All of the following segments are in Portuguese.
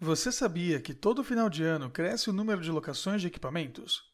Você sabia que todo final de ano cresce o número de locações de equipamentos?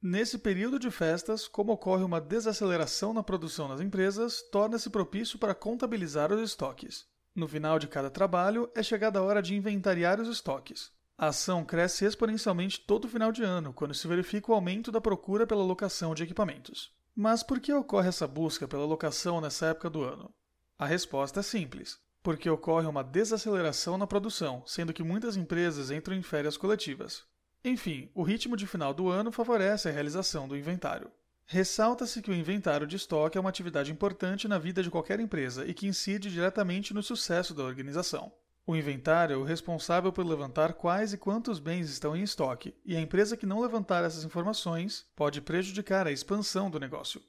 Nesse período de festas, como ocorre uma desaceleração na produção nas empresas, torna-se propício para contabilizar os estoques. No final de cada trabalho, é chegada a hora de inventariar os estoques. A ação cresce exponencialmente todo final de ano, quando se verifica o aumento da procura pela locação de equipamentos. Mas por que ocorre essa busca pela locação nessa época do ano? A resposta é simples porque ocorre uma desaceleração na produção, sendo que muitas empresas entram em férias coletivas. Enfim, o ritmo de final do ano favorece a realização do inventário. Ressalta-se que o inventário de estoque é uma atividade importante na vida de qualquer empresa e que incide diretamente no sucesso da organização. O inventário é o responsável por levantar quais e quantos bens estão em estoque, e a empresa que não levantar essas informações pode prejudicar a expansão do negócio.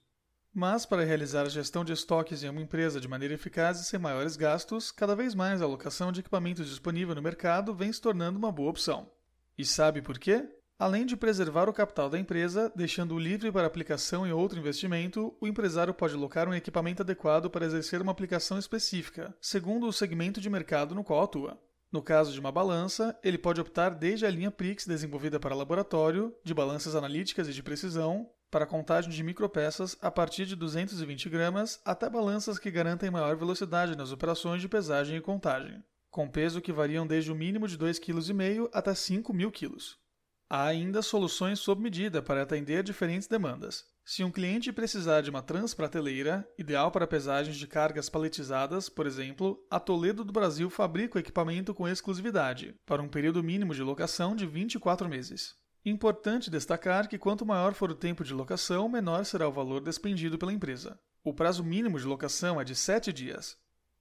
Mas, para realizar a gestão de estoques em uma empresa de maneira eficaz e sem maiores gastos, cada vez mais a alocação de equipamentos disponível no mercado vem se tornando uma boa opção. E sabe por quê? Além de preservar o capital da empresa, deixando-o livre para aplicação em outro investimento, o empresário pode alocar um equipamento adequado para exercer uma aplicação específica, segundo o segmento de mercado no qual atua. No caso de uma balança, ele pode optar desde a linha PRIX desenvolvida para laboratório, de balanças analíticas e de precisão, para contagem de micropeças a partir de 220 gramas até balanças que garantem maior velocidade nas operações de pesagem e contagem, com peso que variam desde o mínimo de 2,5 kg até 5.000 kg. Há ainda soluções sob medida para atender diferentes demandas. Se um cliente precisar de uma transprateleira, ideal para pesagens de cargas paletizadas, por exemplo, a Toledo do Brasil fabrica o equipamento com exclusividade, para um período mínimo de locação de 24 meses. Importante destacar que quanto maior for o tempo de locação, menor será o valor despendido pela empresa. O prazo mínimo de locação é de 7 dias.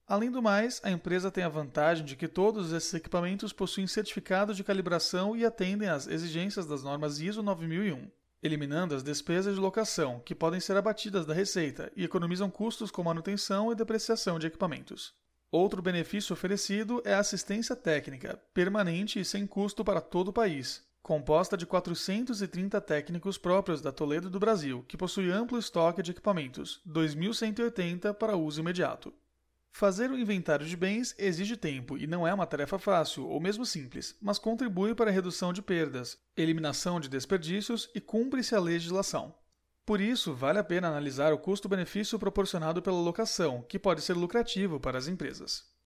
Além do mais, a empresa tem a vantagem de que todos esses equipamentos possuem certificado de calibração e atendem às exigências das normas ISO 9001, eliminando as despesas de locação, que podem ser abatidas da receita e economizam custos com manutenção e depreciação de equipamentos. Outro benefício oferecido é a assistência técnica, permanente e sem custo para todo o país, composta de 430 técnicos próprios da Toledo do Brasil, que possui amplo estoque de equipamentos, 2.180 para uso imediato. Fazer o inventário de bens exige tempo e não é uma tarefa fácil ou mesmo simples, mas contribui para a redução de perdas, eliminação de desperdícios e cumpre-se a legislação. Por isso, vale a pena analisar o custo-benefício proporcionado pela locação, que pode ser lucrativo para as empresas.